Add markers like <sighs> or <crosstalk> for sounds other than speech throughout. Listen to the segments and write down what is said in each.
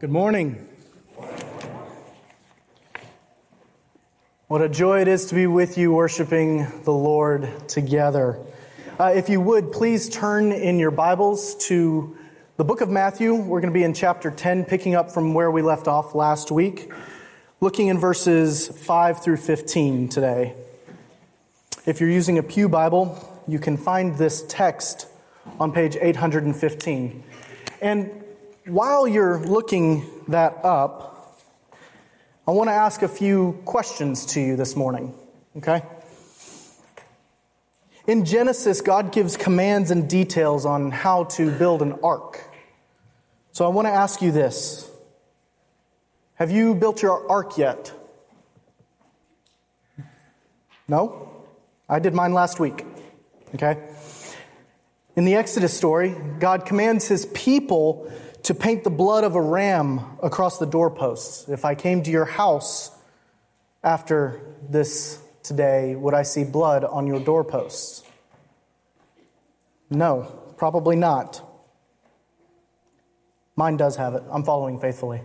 Good morning. What a joy it is to be with you worshiping the Lord together. Uh, if you would, please turn in your Bibles to the book of Matthew. We're going to be in chapter 10, picking up from where we left off last week, looking in verses 5 through 15 today. If you're using a Pew Bible, you can find this text on page 815. And while you're looking that up, I want to ask a few questions to you this morning, okay? In Genesis, God gives commands and details on how to build an ark. So I want to ask you this Have you built your ark yet? No? I did mine last week, okay? In the Exodus story, God commands his people to paint the blood of a ram across the doorposts. If I came to your house after this today, would I see blood on your doorposts? No, probably not. Mine does have it. I'm following faithfully.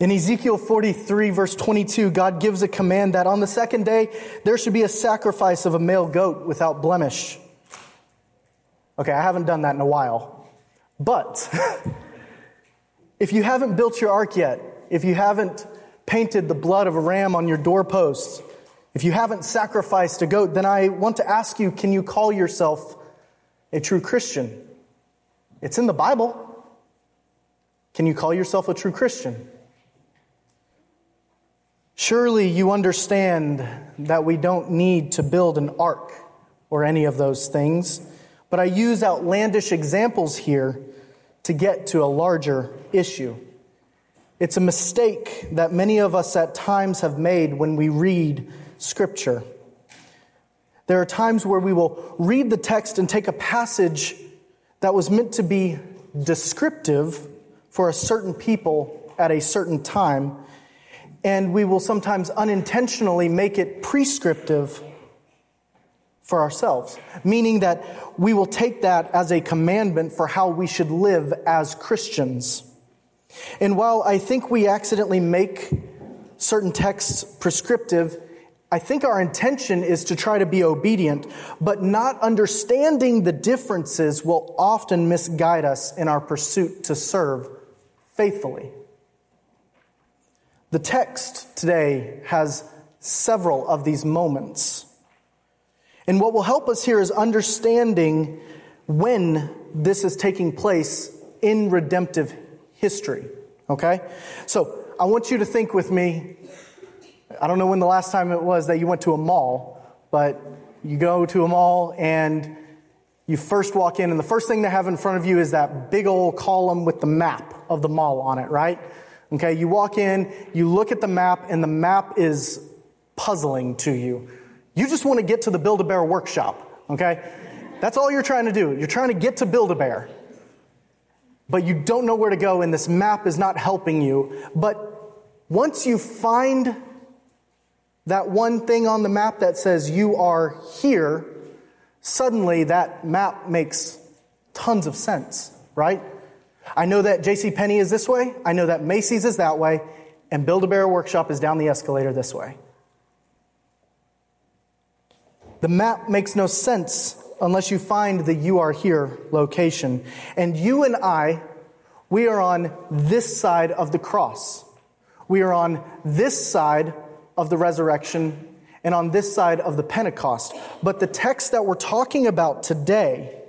In Ezekiel 43, verse 22, God gives a command that on the second day there should be a sacrifice of a male goat without blemish. Okay, I haven't done that in a while. But <laughs> if you haven't built your ark yet, if you haven't painted the blood of a ram on your doorposts, if you haven't sacrificed a goat, then I want to ask you can you call yourself a true Christian? It's in the Bible. Can you call yourself a true Christian? Surely you understand that we don't need to build an ark or any of those things, but I use outlandish examples here to get to a larger issue. It's a mistake that many of us at times have made when we read Scripture. There are times where we will read the text and take a passage that was meant to be descriptive for a certain people at a certain time, and we will sometimes unintentionally make it prescriptive for ourselves, meaning that we will take that as a commandment for how we should live as Christians. And while I think we accidentally make certain texts prescriptive, I think our intention is to try to be obedient, but not understanding the differences will often misguide us in our pursuit to serve faithfully. The text today has several of these moments. And what will help us here is understanding when this is taking place in redemptive history. Okay? So I want you to think with me. I don't know when the last time it was that you went to a mall, but you go to a mall and you first walk in, and the first thing they have in front of you is that big old column with the map of the mall on it, right? Okay, you walk in, you look at the map, and the map is puzzling to you. You just want to get to the Build a Bear workshop, okay? That's all you're trying to do. You're trying to get to Build a Bear. But you don't know where to go, and this map is not helping you. But once you find that one thing on the map that says you are here, suddenly that map makes tons of sense, right? I know that J.C. Penney is this way, I know that Macy's is that way, and Build a Bear Workshop is down the escalator this way. The map makes no sense unless you find the you are here location. And you and I, we are on this side of the cross. We are on this side of the resurrection and on this side of the Pentecost. But the text that we're talking about today,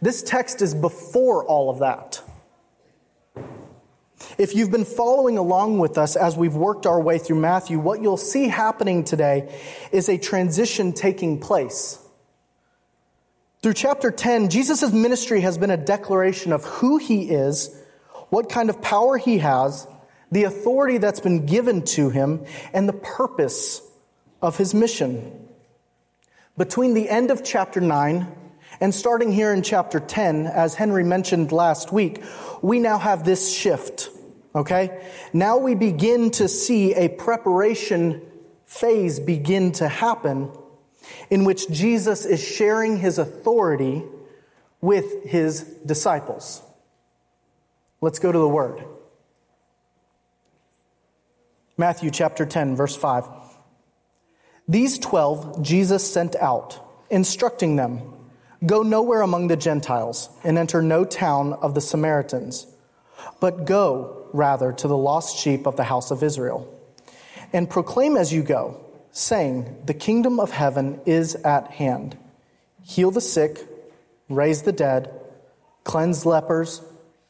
this text is before all of that. If you've been following along with us as we've worked our way through Matthew, what you'll see happening today is a transition taking place. Through chapter 10, Jesus' ministry has been a declaration of who he is, what kind of power he has, the authority that's been given to him, and the purpose of his mission. Between the end of chapter 9 and starting here in chapter 10, as Henry mentioned last week, we now have this shift. Okay? Now we begin to see a preparation phase begin to happen in which Jesus is sharing his authority with his disciples. Let's go to the Word. Matthew chapter 10, verse 5. These twelve Jesus sent out, instructing them Go nowhere among the Gentiles, and enter no town of the Samaritans, but go rather to the lost sheep of the house of Israel. And proclaim as you go, saying, The kingdom of heaven is at hand. Heal the sick, raise the dead, cleanse lepers,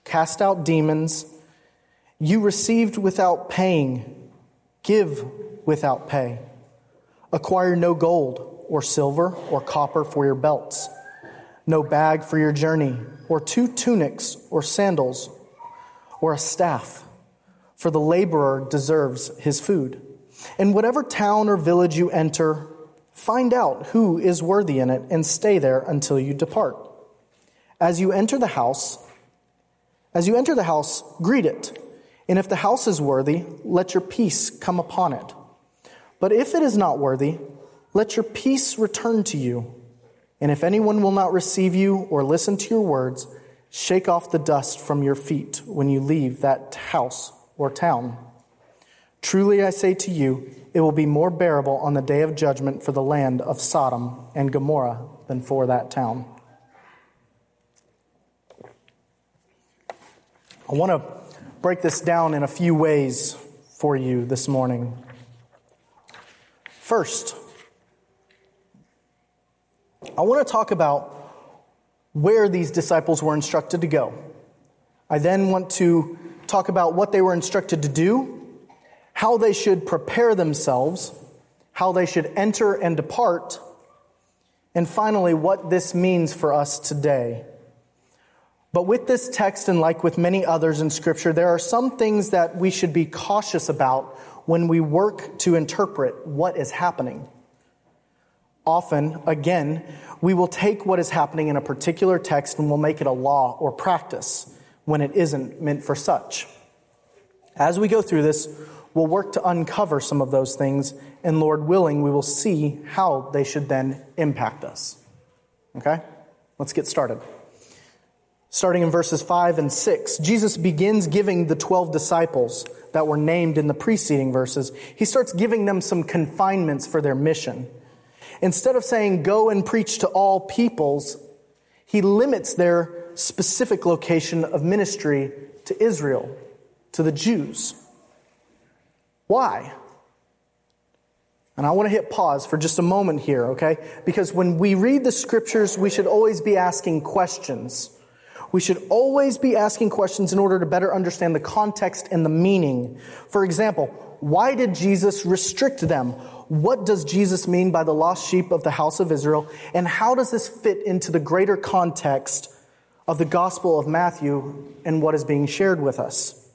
cast out demons. You received without paying Give without pay. Acquire no gold or silver or copper for your belts, no bag for your journey, or two tunics or sandals, or a staff, for the laborer deserves his food. In whatever town or village you enter, find out who is worthy in it and stay there until you depart. As you enter the house, as you enter the house, greet it. And if the house is worthy, let your peace come upon it. But if it is not worthy, let your peace return to you. And if anyone will not receive you or listen to your words, shake off the dust from your feet when you leave that house or town. Truly I say to you, it will be more bearable on the day of judgment for the land of Sodom and Gomorrah than for that town. I want to break this down in a few ways for you this morning. First, I want to talk about where these disciples were instructed to go. I then want to talk about what they were instructed to do, how they should prepare themselves, how they should enter and depart, and finally, what this means for us today. But with this text, and like with many others in Scripture, there are some things that we should be cautious about when we work to interpret what is happening. Often, again, we will take what is happening in a particular text and we'll make it a law or practice when it isn't meant for such. As we go through this, we'll work to uncover some of those things, and Lord willing, we will see how they should then impact us. Okay? Let's get started. Starting in verses 5 and 6, Jesus begins giving the 12 disciples that were named in the preceding verses, he starts giving them some confinements for their mission. Instead of saying, go and preach to all peoples, he limits their specific location of ministry to Israel, to the Jews. Why? And I want to hit pause for just a moment here, okay? Because when we read the scriptures, we should always be asking questions. We should always be asking questions in order to better understand the context and the meaning. For example, why did Jesus restrict them? What does Jesus mean by the lost sheep of the house of Israel? And how does this fit into the greater context of the Gospel of Matthew and what is being shared with us?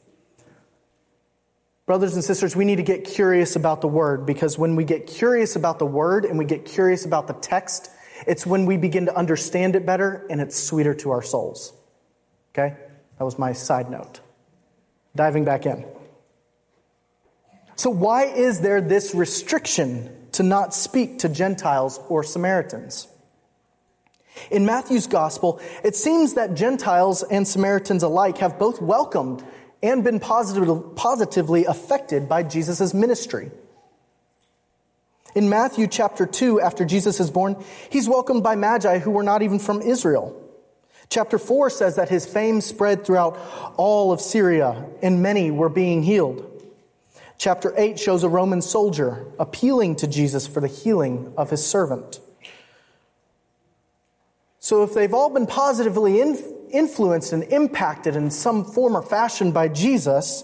Brothers and sisters, we need to get curious about the Word because when we get curious about the Word and we get curious about the text, it's when we begin to understand it better and it's sweeter to our souls. Okay? That was my side note. Diving back in. So, why is there this restriction to not speak to Gentiles or Samaritans? In Matthew's gospel, it seems that Gentiles and Samaritans alike have both welcomed and been positively affected by Jesus' ministry. In Matthew chapter 2, after Jesus is born, he's welcomed by Magi who were not even from Israel. Chapter 4 says that his fame spread throughout all of Syria, and many were being healed. Chapter 8 shows a Roman soldier appealing to Jesus for the healing of his servant. So, if they've all been positively influenced and impacted in some form or fashion by Jesus,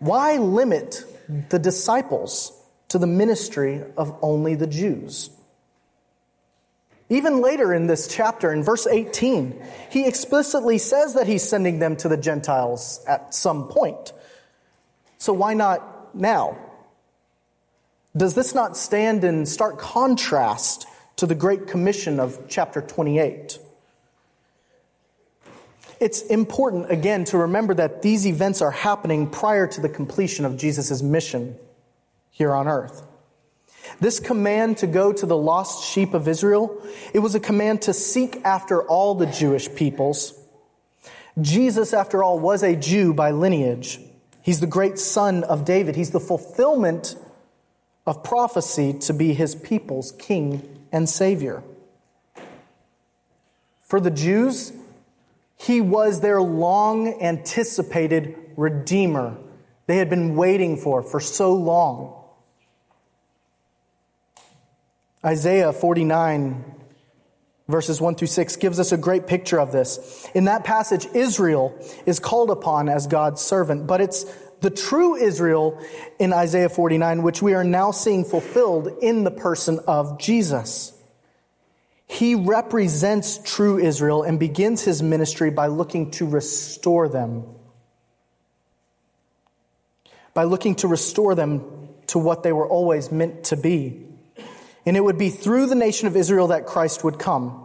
why limit the disciples to the ministry of only the Jews? Even later in this chapter, in verse 18, he explicitly says that he's sending them to the Gentiles at some point. So why not now? Does this not stand in stark contrast to the Great Commission of chapter 28? It's important, again, to remember that these events are happening prior to the completion of Jesus' mission here on earth. This command to go to the lost sheep of Israel, it was a command to seek after all the Jewish peoples. Jesus, after all, was a Jew by lineage. He's the great son of David. He's the fulfillment of prophecy to be his people's king and savior. For the Jews, he was their long anticipated redeemer they had been waiting for for so long. Isaiah 49 verses 1 through 6 gives us a great picture of this. In that passage, Israel is called upon as God's servant, but it's the true Israel in Isaiah 49, which we are now seeing fulfilled in the person of Jesus. He represents true Israel and begins his ministry by looking to restore them. By looking to restore them to what they were always meant to be. And it would be through the nation of Israel that Christ would come.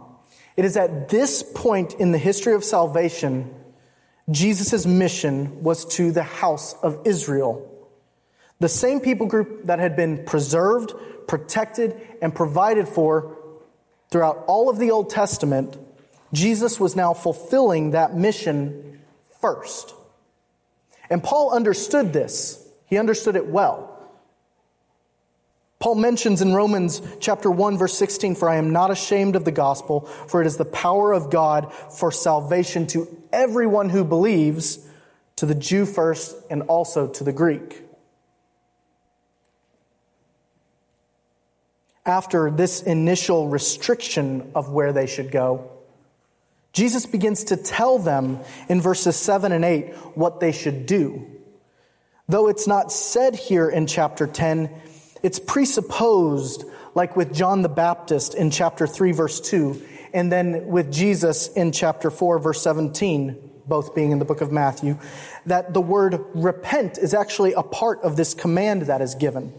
It is at this point in the history of salvation, Jesus' mission was to the house of Israel. The same people group that had been preserved, protected, and provided for throughout all of the Old Testament, Jesus was now fulfilling that mission first. And Paul understood this. He understood it well. Paul mentions in Romans chapter 1 verse 16, for I am not ashamed of the gospel, for it is the power of God for salvation to everyone who believes, to the Jew first and also to the Greek. After this initial restriction of where they should go, Jesus begins to tell them in verses 7 and 8 what they should do. Though it's not said here in chapter 10, it's presupposed, like with John the Baptist in chapter 3, verse 2, and then with Jesus in chapter 4, verse 17, both being in the book of Matthew, that the word repent is actually a part of this command that is given.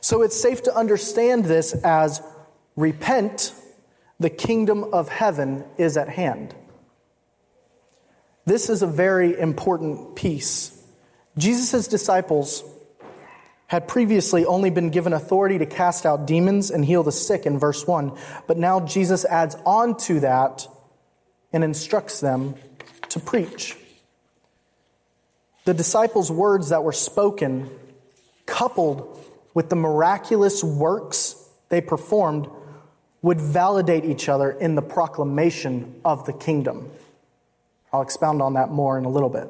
So it's safe to understand this as repent, the kingdom of heaven is at hand. This is a very important piece. Jesus' disciples had previously only been given authority to cast out demons and heal the sick in verse 1. But now Jesus adds on to that and instructs them to preach. The disciples' words that were spoken, coupled with the miraculous works they performed, would validate each other in the proclamation of the kingdom. I'll expound on that more in a little bit.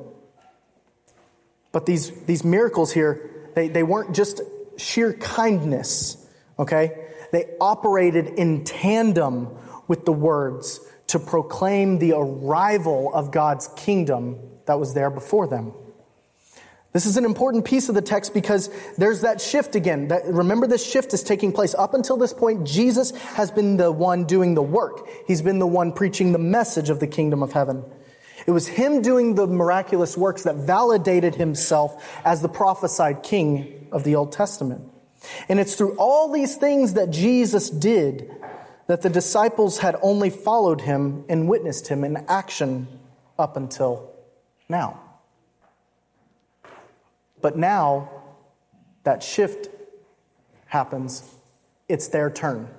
But these, these miracles here they, they weren't just sheer kindness, okay? They operated in tandem with the words to proclaim the arrival of God's kingdom that was there before them. This is an important piece of the text because there's that shift again. That, remember, this shift is taking place. Up until this point, Jesus has been the one doing the work. He's been the one preaching the message of the kingdom of heaven. It was him doing the miraculous works that validated himself as the prophesied king of the Old Testament. And it's through all these things that Jesus did that the disciples had only followed him and witnessed him in action up until now. But now that shift happens, it's their turn.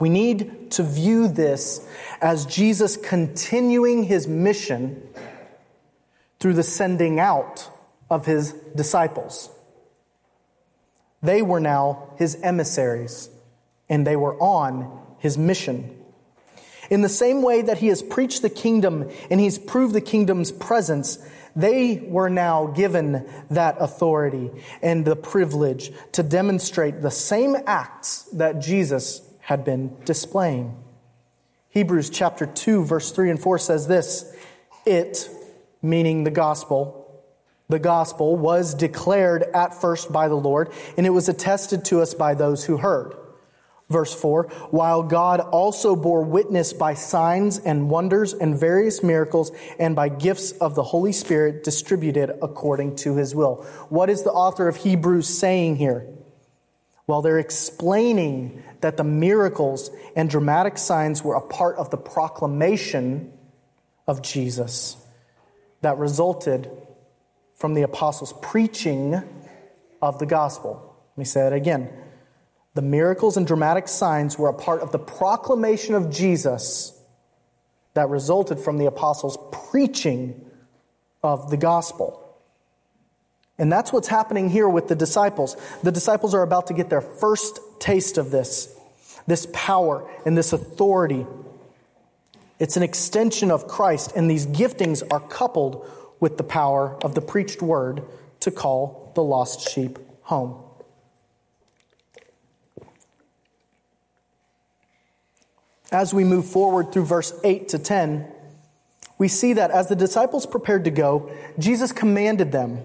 We need to view this as Jesus continuing his mission through the sending out of his disciples. They were now his emissaries, and they were on his mission. In the same way that he has preached the kingdom and he's proved the kingdom's presence, they were now given that authority and the privilege to demonstrate the same acts that Jesus had been displaying. Hebrews chapter 2, verse 3 and 4 says this It, meaning the gospel, the gospel was declared at first by the Lord, and it was attested to us by those who heard. Verse 4 While God also bore witness by signs and wonders and various miracles and by gifts of the Holy Spirit distributed according to his will. What is the author of Hebrews saying here? Well, they're explaining that the miracles and dramatic signs were a part of the proclamation of Jesus that resulted from the apostles' preaching of the gospel. Let me say it again. The miracles and dramatic signs were a part of the proclamation of Jesus that resulted from the apostles' preaching of the gospel. And that's what's happening here with the disciples. The disciples are about to get their first taste of this, this power and this authority. It's an extension of Christ, and these giftings are coupled with the power of the preached word to call the lost sheep home. As we move forward through verse 8 to 10, we see that as the disciples prepared to go, Jesus commanded them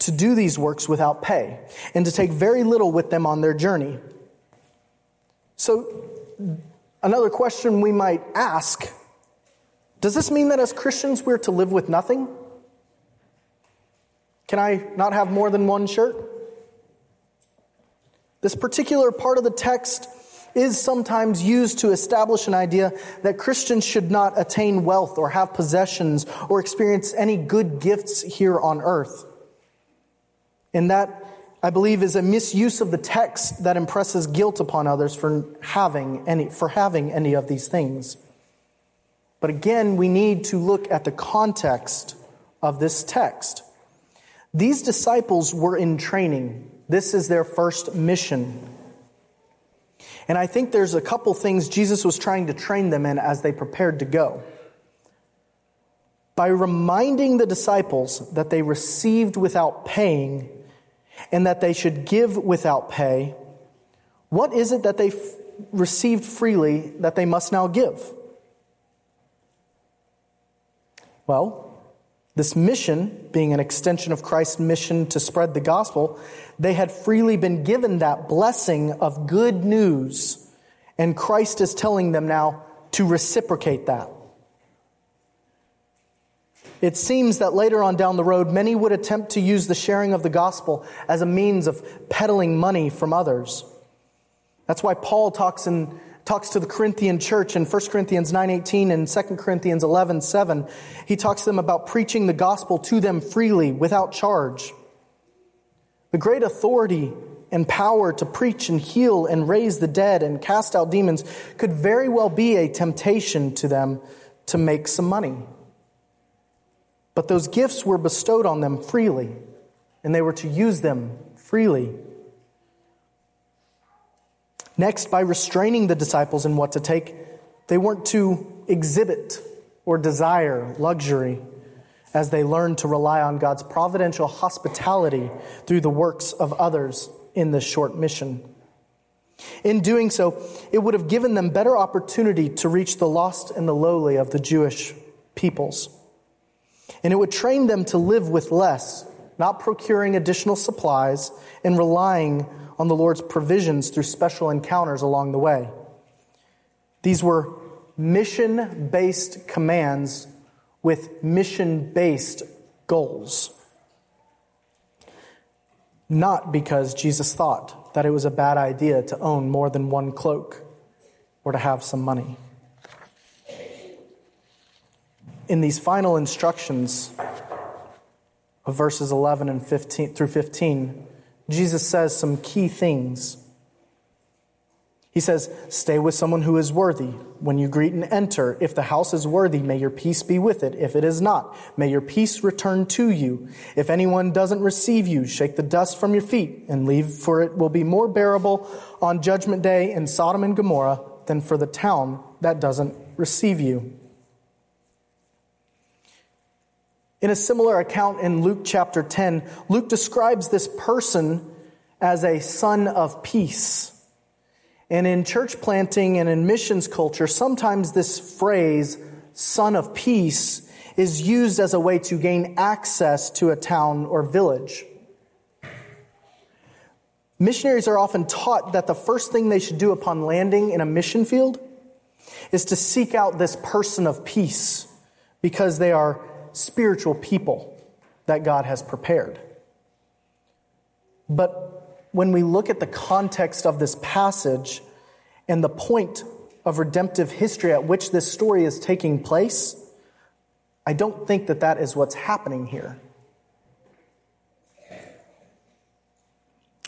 to do these works without pay and to take very little with them on their journey. So, another question we might ask does this mean that as Christians we're to live with nothing? Can I not have more than one shirt? This particular part of the text is sometimes used to establish an idea that Christians should not attain wealth or have possessions or experience any good gifts here on earth. And that, I believe, is a misuse of the text that impresses guilt upon others for having any, for having any of these things. But again, we need to look at the context of this text. These disciples were in training. This is their first mission. And I think there's a couple things Jesus was trying to train them in as they prepared to go. By reminding the disciples that they received without paying and that they should give without pay, what is it that they f- received freely that they must now give? Well, this mission, being an extension of Christ's mission to spread the gospel, they had freely been given that blessing of good news. And Christ is telling them now to reciprocate that. It seems that later on down the road, many would attempt to use the sharing of the gospel as a means of peddling money from others. That's why Paul talks in talks to the Corinthian church in 1 Corinthians 9:18 and 2 Corinthians 11:7. He talks to them about preaching the gospel to them freely without charge. The great authority and power to preach and heal and raise the dead and cast out demons could very well be a temptation to them to make some money. But those gifts were bestowed on them freely, and they were to use them freely. Next, by restraining the disciples in what to take, they weren't to exhibit or desire luxury as they learned to rely on God's providential hospitality through the works of others in this short mission. In doing so, it would have given them better opportunity to reach the lost and the lowly of the Jewish peoples. And it would train them to live with less, not procuring additional supplies and relying on the Lord's provisions through special encounters along the way. These were mission based commands with mission based goals. Not because Jesus thought that it was a bad idea to own more than one cloak or to have some money. In these final instructions of verses 11 and 15 through 15, Jesus says some key things. He says, Stay with someone who is worthy. When you greet and enter, if the house is worthy, may your peace be with it. If it is not, may your peace return to you. If anyone doesn't receive you, shake the dust from your feet and leave, for it will be more bearable on judgment day in Sodom and Gomorrah than for the town that doesn't receive you. In a similar account in Luke chapter 10, Luke describes this person as a son of peace. And in church planting and in missions culture, sometimes this phrase, son of peace, is used as a way to gain access to a town or village. Missionaries are often taught that the first thing they should do upon landing in a mission field is to seek out this person of peace because they are spiritual people that God has prepared. But when we look at the context of this passage and the point of redemptive history at which this story is taking place, I don't think that that is what's happening here.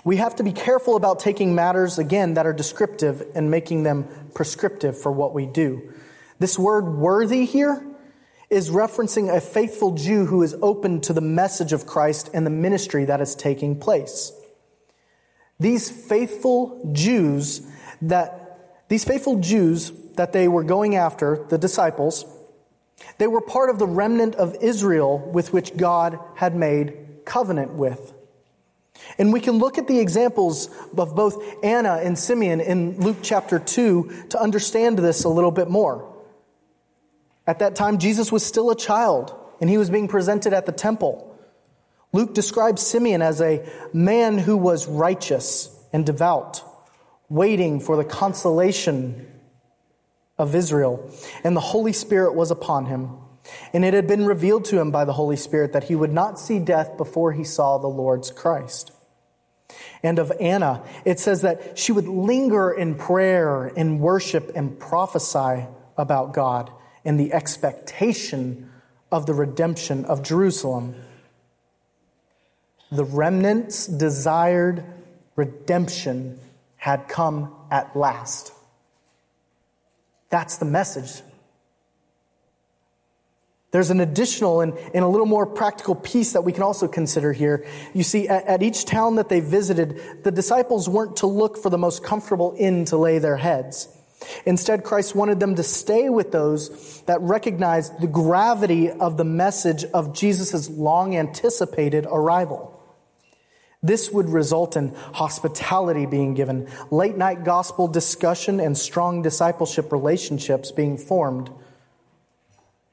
We have to be careful about taking matters, again, that are descriptive and making them prescriptive for what we do. This word worthy here is referencing a faithful Jew who is open to the message of Christ and the ministry that is taking place. These faithful Jews that, these faithful Jews that they were going after, the disciples, they were part of the remnant of Israel with which God had made covenant with. And we can look at the examples of both Anna and Simeon in Luke chapter 2 to understand this a little bit more. At that time, Jesus was still a child and he was being presented at the temple. Luke describes Simeon as a man who was righteous and devout, waiting for the consolation of Israel. And the Holy Spirit was upon him. And it had been revealed to him by the Holy Spirit that he would not see death before he saw the Lord's Christ. And of Anna, it says that she would linger in prayer and worship and prophesy about God and the expectation of the redemption of Jerusalem. The remnant's desired redemption had come at last. That's the message. There's an additional and, and, a little more practical piece that we can also consider here. You see, at, at each town that they visited, the disciples weren't to look for the most comfortable inn to lay their heads. Instead, Christ wanted them to stay with those that recognized the gravity of the message of Jesus' long anticipated arrival. This would result in hospitality being given, late night gospel discussion, and strong discipleship relationships being formed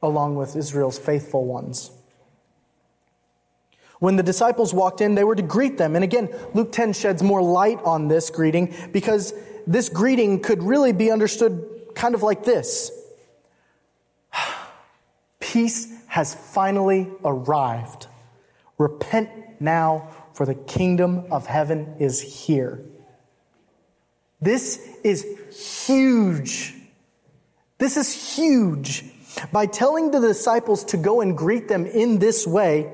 along with Israel's faithful ones. When the disciples walked in, they were to greet them. And again, Luke 10 sheds more light on this greeting because this greeting could really be understood kind of like this <sighs> Peace has finally arrived. Repent now for the kingdom of heaven is here. This is huge. This is huge. By telling the disciples to go and greet them in this way,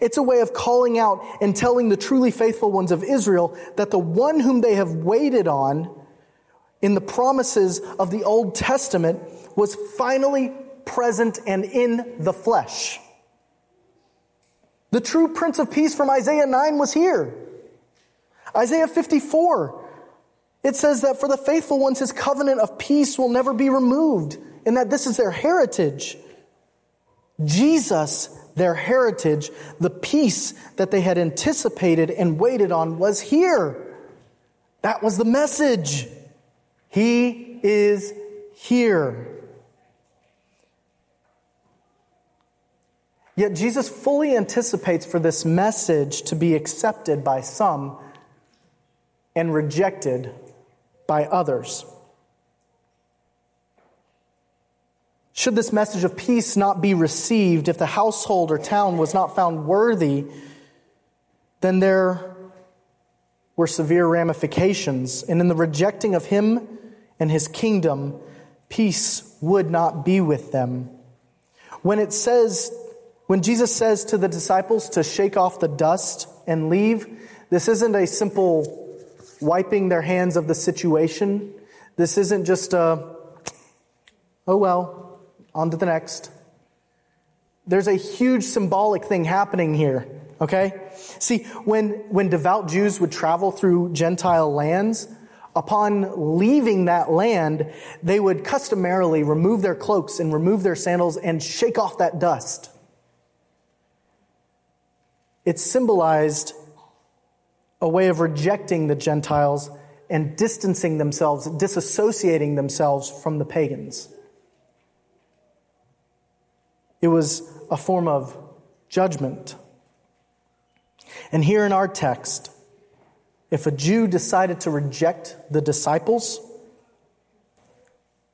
it's a way of calling out and telling the truly faithful ones of Israel that the one whom they have waited on in the promises of the Old Testament was finally present and in the flesh. The true Prince of Peace from Isaiah 9 was here. Isaiah 54, it says that for the faithful ones, his covenant of peace will never be removed, and that this is their heritage. Jesus, their heritage, the peace that they had anticipated and waited on, was here. That was the message. He is here. Yet Jesus fully anticipates for this message to be accepted by some and rejected by others. Should this message of peace not be received, if the household or town was not found worthy, then there were severe ramifications. And in the rejecting of him and his kingdom, peace would not be with them. When it says when Jesus says to the disciples to shake off the dust and leave, this isn't a simple wiping their hands of the situation. This isn't just a, oh well, on to the next. There's a huge symbolic thing happening here, okay? See, when, when devout Jews would travel through Gentile lands, upon leaving that land, they would customarily remove their cloaks and remove their sandals and shake off that dust. It symbolized a way of rejecting the Gentiles and distancing themselves, disassociating themselves from the pagans. It was a form of judgment. And here in our text, if a Jew decided to reject the disciples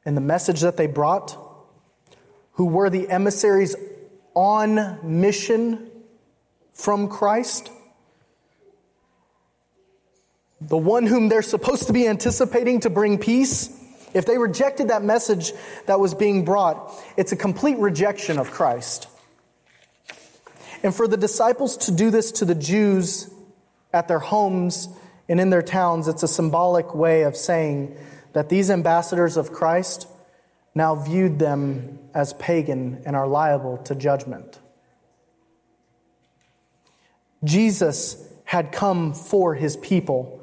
and the message that they brought, who were the emissaries on mission from Christ, the one whom they're supposed to be anticipating to bring peace, if they rejected that message that was being brought, it's a complete rejection of Christ. And for the disciples to do this to the Jews at their homes and in their towns, it's a symbolic way of saying that these ambassadors of Christ, now viewed them as pagan and are liable to judgment. Jesus had come for his people,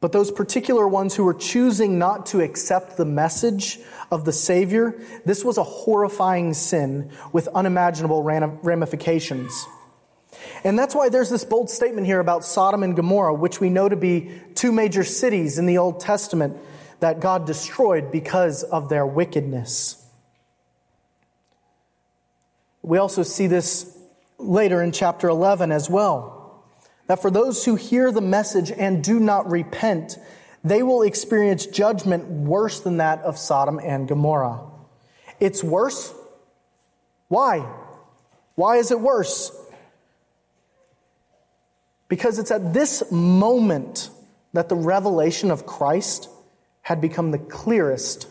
but those particular ones who were choosing not to accept the message of the Savior, this was a horrifying sin with unimaginable ramifications. And that's why there's this bold statement here about Sodom and Gomorrah, which we know to be two major cities in the Old Testament that God destroyed because of their wickedness. We also see this later in chapter 11 as well. That for those who hear the message and do not repent, they will experience judgment worse than that of Sodom and Gomorrah. It's worse. Why? Why is it worse? Because it's at this moment that the revelation of Christ had become the clearest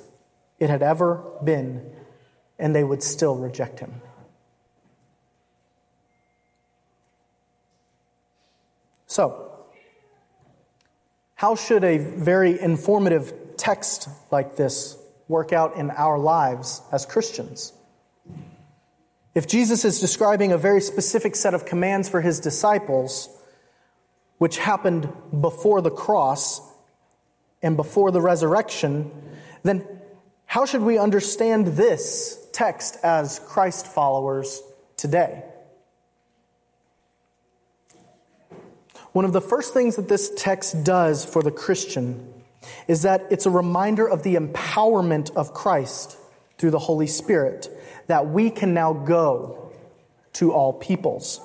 it had ever been, and they would still reject him. So, how should a very informative text like this work out in our lives as Christians? If Jesus is describing a very specific set of commands for his disciples, which happened before the cross and before the resurrection, then how should we understand this text as Christ followers today? One of the first things that this text does for the Christian is that it's a reminder of the empowerment of Christ through the Holy Spirit that we can now go to all peoples.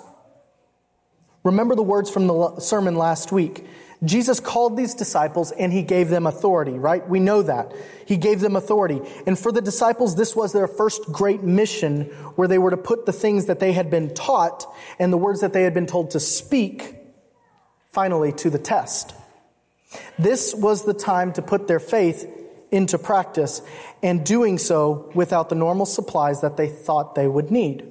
Remember the words from the sermon last week. Jesus called these disciples and he gave them authority, right? We know that. He gave them authority. And for the disciples, this was their first great mission where they were to put the things that they had been taught and the words that they had been told to speak finally to the test. This was the time to put their faith into practice and doing so without the normal supplies that they thought they would need.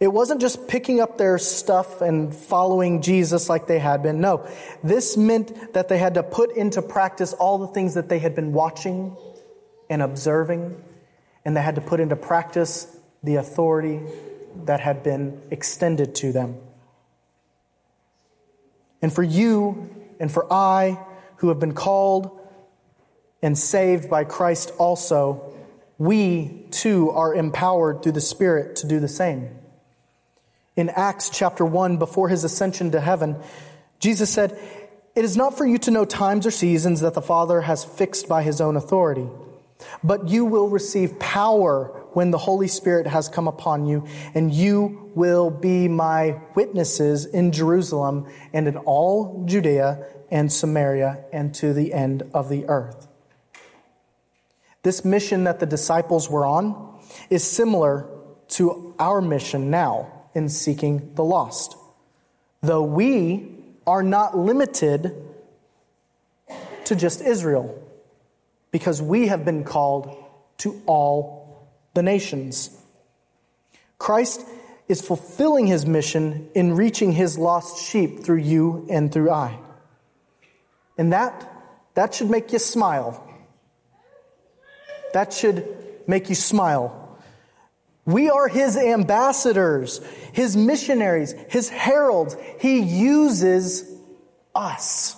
It wasn't just picking up their stuff and following Jesus like they had been. No, this meant that they had to put into practice all the things that they had been watching and observing, and they had to put into practice the authority that had been extended to them. And for you and for I, who have been called and saved by Christ also, we too are empowered through the Spirit to do the same. In Acts chapter 1, before his ascension to heaven, Jesus said, It is not for you to know times or seasons that the Father has fixed by his own authority, but you will receive power when the Holy Spirit has come upon you, and you will be my witnesses in Jerusalem and in all Judea and Samaria and to the end of the earth. This mission that the disciples were on is similar to our mission now in seeking the lost. Though we are not limited to just Israel, because we have been called to all the nations. Christ is fulfilling his mission in reaching his lost sheep through you and through I. And that, that should make you smile. That should make you smile we are his ambassadors, his missionaries, his heralds. He uses us.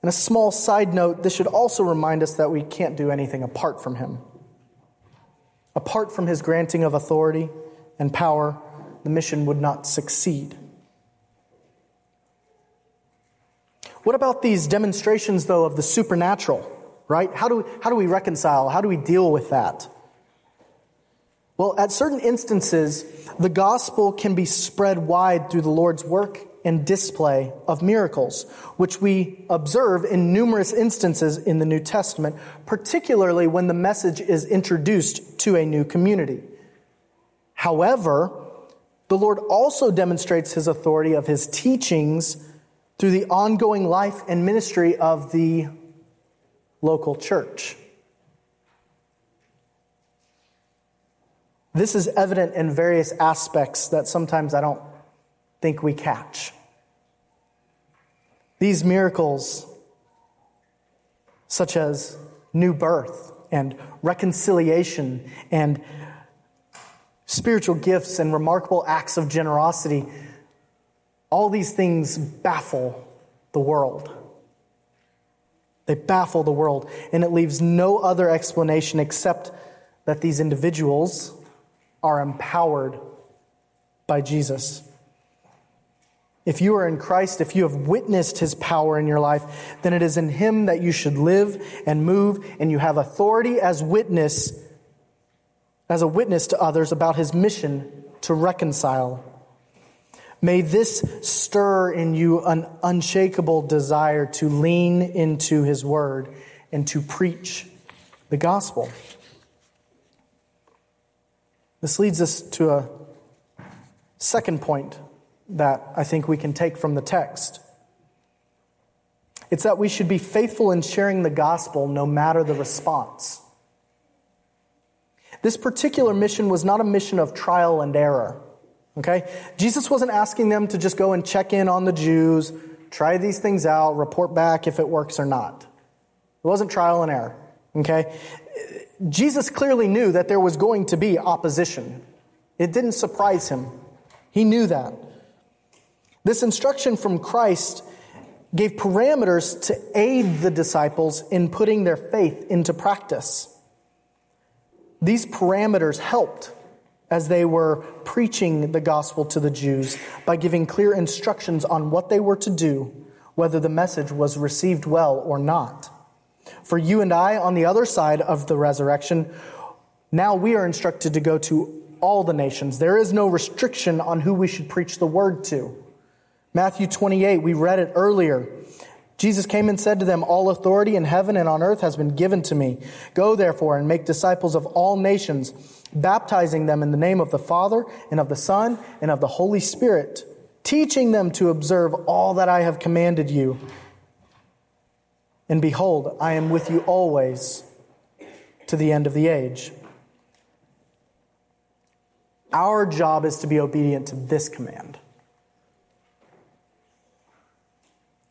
And a small side note this should also remind us that we can't do anything apart from him. Apart from his granting of authority and power, the mission would not succeed. What about these demonstrations, though, of the supernatural? Right? How do, we, how do we reconcile? How do we deal with that? Well, at certain instances, the gospel can be spread wide through the Lord's work and display of miracles, which we observe in numerous instances in the New Testament, particularly when the message is introduced to a new community. However, the Lord also demonstrates his authority of his teachings through the ongoing life and ministry of the local church. This is evident in various aspects that sometimes I don't think we catch. These miracles, such as new birth and reconciliation and spiritual gifts and remarkable acts of generosity, all these things baffle the world. They baffle the world, and it leaves no other explanation except that these individuals are empowered by Jesus. If you are in Christ, if you have witnessed his power in your life, then it is in him that you should live and move, and you have authority as witness, as a witness to others about his mission to reconcile. May this stir in you an unshakable desire to lean into his word and to preach the gospel. This leads us to a second point that I think we can take from the text. It's that we should be faithful in sharing the gospel no matter the response. This particular mission was not a mission of trial and error. Okay? Jesus wasn't asking them to just go and check in on the Jews, try these things out, report back if it works or not. It wasn't trial and error. Okay? Jesus clearly knew that there was going to be opposition. It didn't surprise him. He knew that. This instruction from Christ gave parameters to aid the disciples in putting their faith into practice. These parameters helped as they were preaching the gospel to the Jews by giving clear instructions on what they were to do, whether the message was received well or not. For you and I, on the other side of the resurrection, now we are instructed to go to all the nations. There is no restriction on who we should preach the word to. Matthew 28, we read it earlier. Jesus came and said to them, All authority in heaven and on earth has been given to me. Go therefore and make disciples of all nations baptizing them in the name of the Father and of the Son and of the Holy Spirit, teaching them to observe all that I have commanded you. And behold, I am with you always to the end of the age. Our job is to be obedient to this command.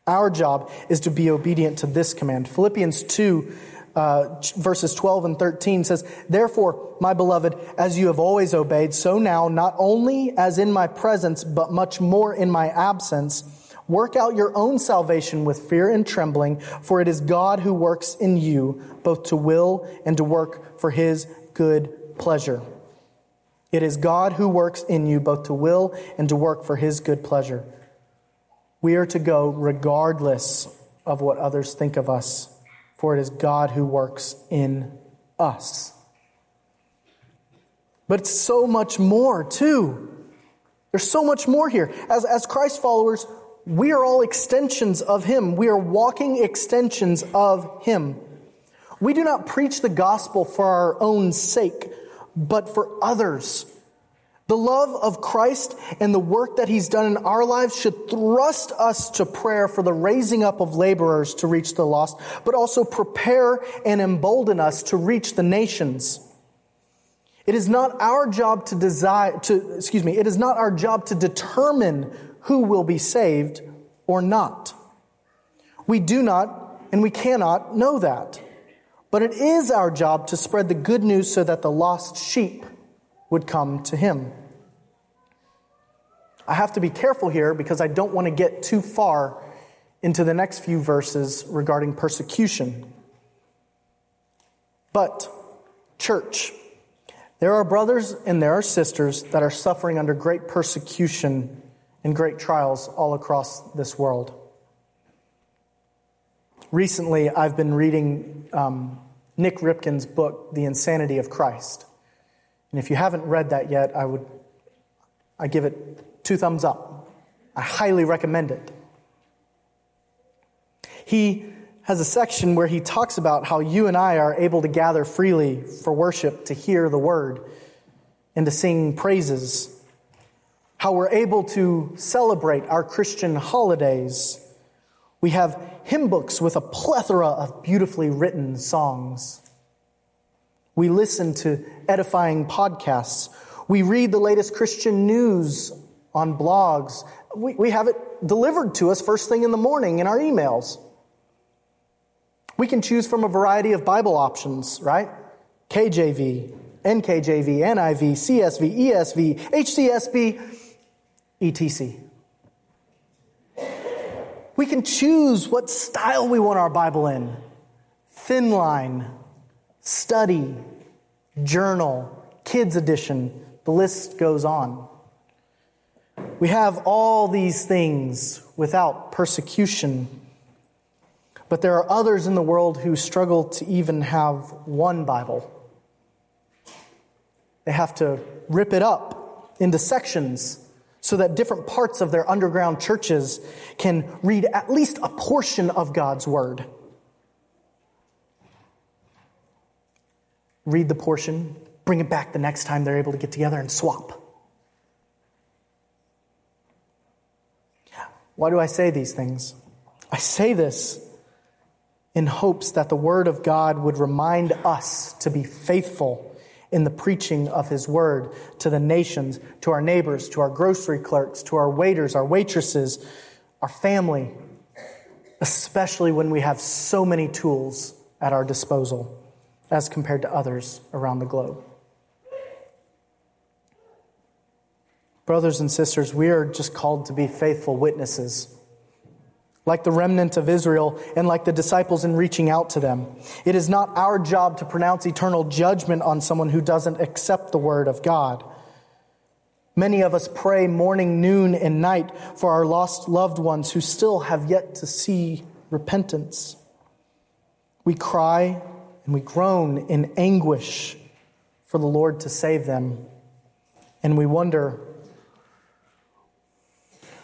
Our job is to be obedient to this command. Philippians 2 uh, verses 12 and 13 says, Therefore, my beloved, as you have always obeyed, so now, not only as in my presence, but much more in my absence, work out your own salvation with fear and trembling, for it is God who works in you, both to will and to work for his good pleasure. It is God who works in you, both to will and to work for his good pleasure. We are to go regardless of what others think of us for it is God who works in us. But it's so much more, too. There's so much more here. As, as Christ followers, we are all extensions of Him. We are walking extensions of Him. We do not preach the gospel for our own sake, but for others the love of Christ and the work that he's done in our lives should thrust us to prayer for the raising up of laborers to reach the lost, but also prepare and embolden us to reach the nations. It is not our job to desire to excuse me, it is not our job to determine who will be saved or not. We do not and we cannot know that. But it is our job to spread the good news so that the lost sheep would come to him. I have to be careful here because I don't want to get too far into the next few verses regarding persecution. But, church, there are brothers and there are sisters that are suffering under great persecution and great trials all across this world. Recently, I've been reading um, Nik Ripken's book, The Insanity of Christ. And if you haven't read that yet, I would I give it two thumbs up. I highly recommend it. He has a section where he talks about how you and I are able to gather freely for worship, to hear the word, and to sing praises. How we're able to celebrate our Christian holidays. We have hymn books with a plethora of beautifully written songs. We listen to edifying podcasts. We read the latest Christian news on blogs. We, we have it delivered to us first thing in the morning in our emails. We can choose from a variety of Bible options, right? KJV, NKJV, NIV, CSB, ESV, HCSB, etc. We can choose what style we want our Bible in thin line, study, journal, kids edition. The list goes on. We have all these things without persecution. But there are others in the world who struggle to even have one Bible. They have to rip it up into sections so that different parts of their underground churches can read at least a portion of God's Word. Read the portion, bring it back the next time they're able to get together and swap. Why do I say these things? I say this in hopes that the Word of God would remind us to be faithful in the preaching of His Word to the nations, to our neighbors, to our grocery clerks, to our waiters, our waitresses, our family, especially when we have so many tools at our disposal as compared to others around the globe. Brothers and sisters, we are just called to be faithful witnesses. Like the remnant of Israel and like the disciples in reaching out to them. It is not our job to pronounce eternal judgment on someone who doesn't accept the word of God. Many of us pray morning, noon, and night for our lost loved ones who still have yet to see repentance. We cry and we groan in anguish for the Lord to save them. And we wonder,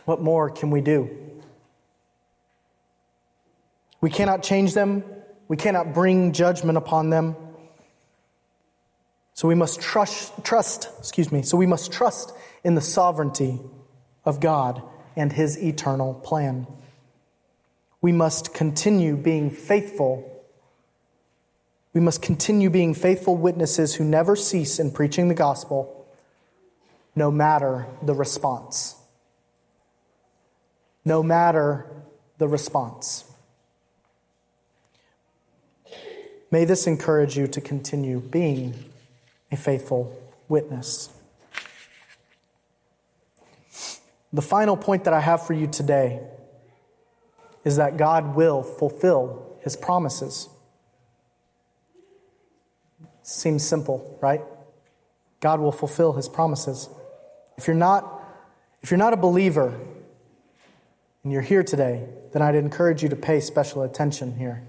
what more can we do? We cannot change them. We cannot bring judgment upon them. So we must trust, trust, excuse me, so we must trust in the sovereignty of God and his eternal plan. We must continue being faithful. We must continue being faithful witnesses who never cease in preaching the gospel, no matter the response no matter the response. May this encourage you to continue being a faithful witness. The final point that I have for you today is that God will fulfill his promises. Seems simple, right? God will fulfill his promises. If you're not if you're not a believer, and you're here today, then I'd encourage you to pay special attention here.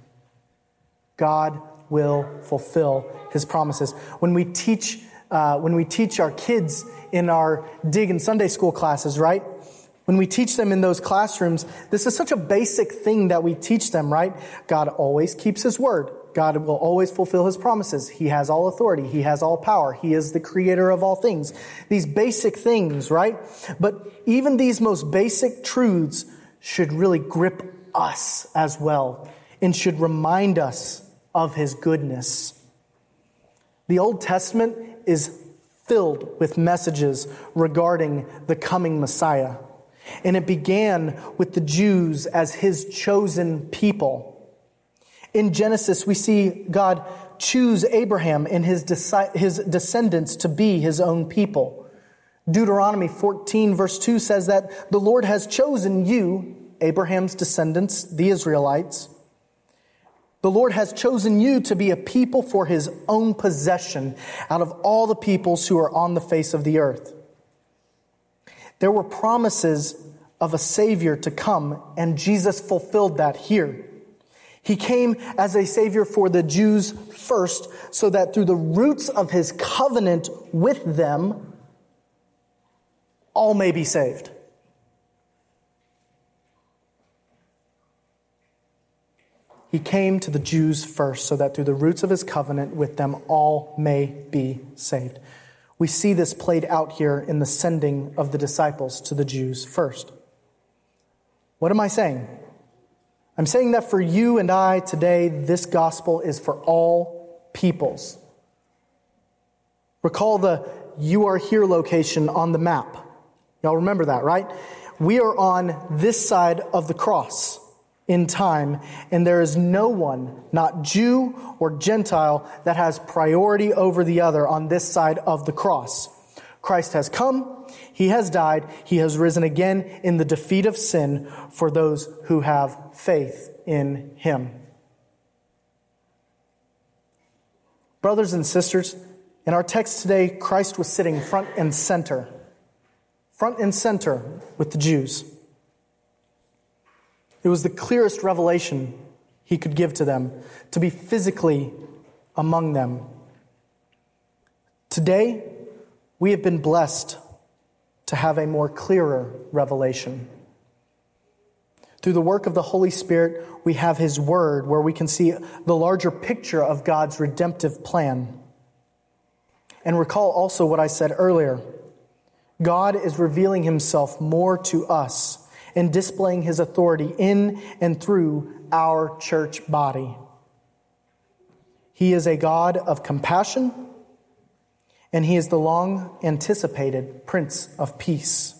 God will fulfill his promises. When we teach, uh, when we teach our kids in our dig and Sunday school classes, right? When we teach them in those classrooms, this is such a basic thing that we teach them, right? God always keeps his word. God will always fulfill his promises. He has all authority. He has all power. He is the creator of all things. These basic things, right? But even these most basic truths should really grip us as well and should remind us of his goodness. The Old Testament is filled with messages regarding the coming Messiah. And it began with the Jews as his chosen people. In Genesis, we see God choose Abraham and his, his descendants to be his own people. Deuteronomy 14 verse 2 says that the Lord has chosen you, Abraham's descendants, the Israelites. The Lord has chosen you to be a people for his own possession out of all the peoples who are on the face of the earth. There were promises of a Savior to come, and Jesus fulfilled that here. He came as a Savior for the Jews first, so that through the roots of his covenant with them, all may be saved. He came to the Jews first so that through the roots of his covenant with them all may be saved. We see this played out here in the sending of the disciples to the Jews first. What am I saying? I'm saying that for you and I today, this gospel is for all peoples. Recall the you are here location on the map. Y'all remember that, right? We are on this side of the cross in time, and there is no one, not Jew or Gentile, that has priority over the other on this side of the cross. Christ has come, he has died, he has risen again in the defeat of sin for those who have faith in him. Brothers and sisters, in our text today, Christ was sitting front and center, front and center with the Jews. It was the clearest revelation he could give to them to be physically among them. Today, we have been blessed to have a more clearer revelation. Through the work of the Holy Spirit, we have His Word where we can see the larger picture of God's redemptive plan. And recall also what I said earlier God is revealing Himself more to us and displaying His authority in and through our church body. He is a God of compassion, and He is the long anticipated Prince of Peace.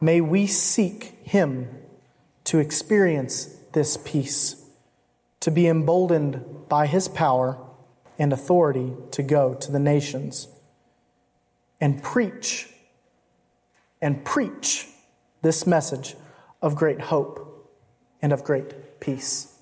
May we seek Him to experience this peace, to be emboldened by his power and authority to go to the nations and preach and preach this message of great hope and of great peace.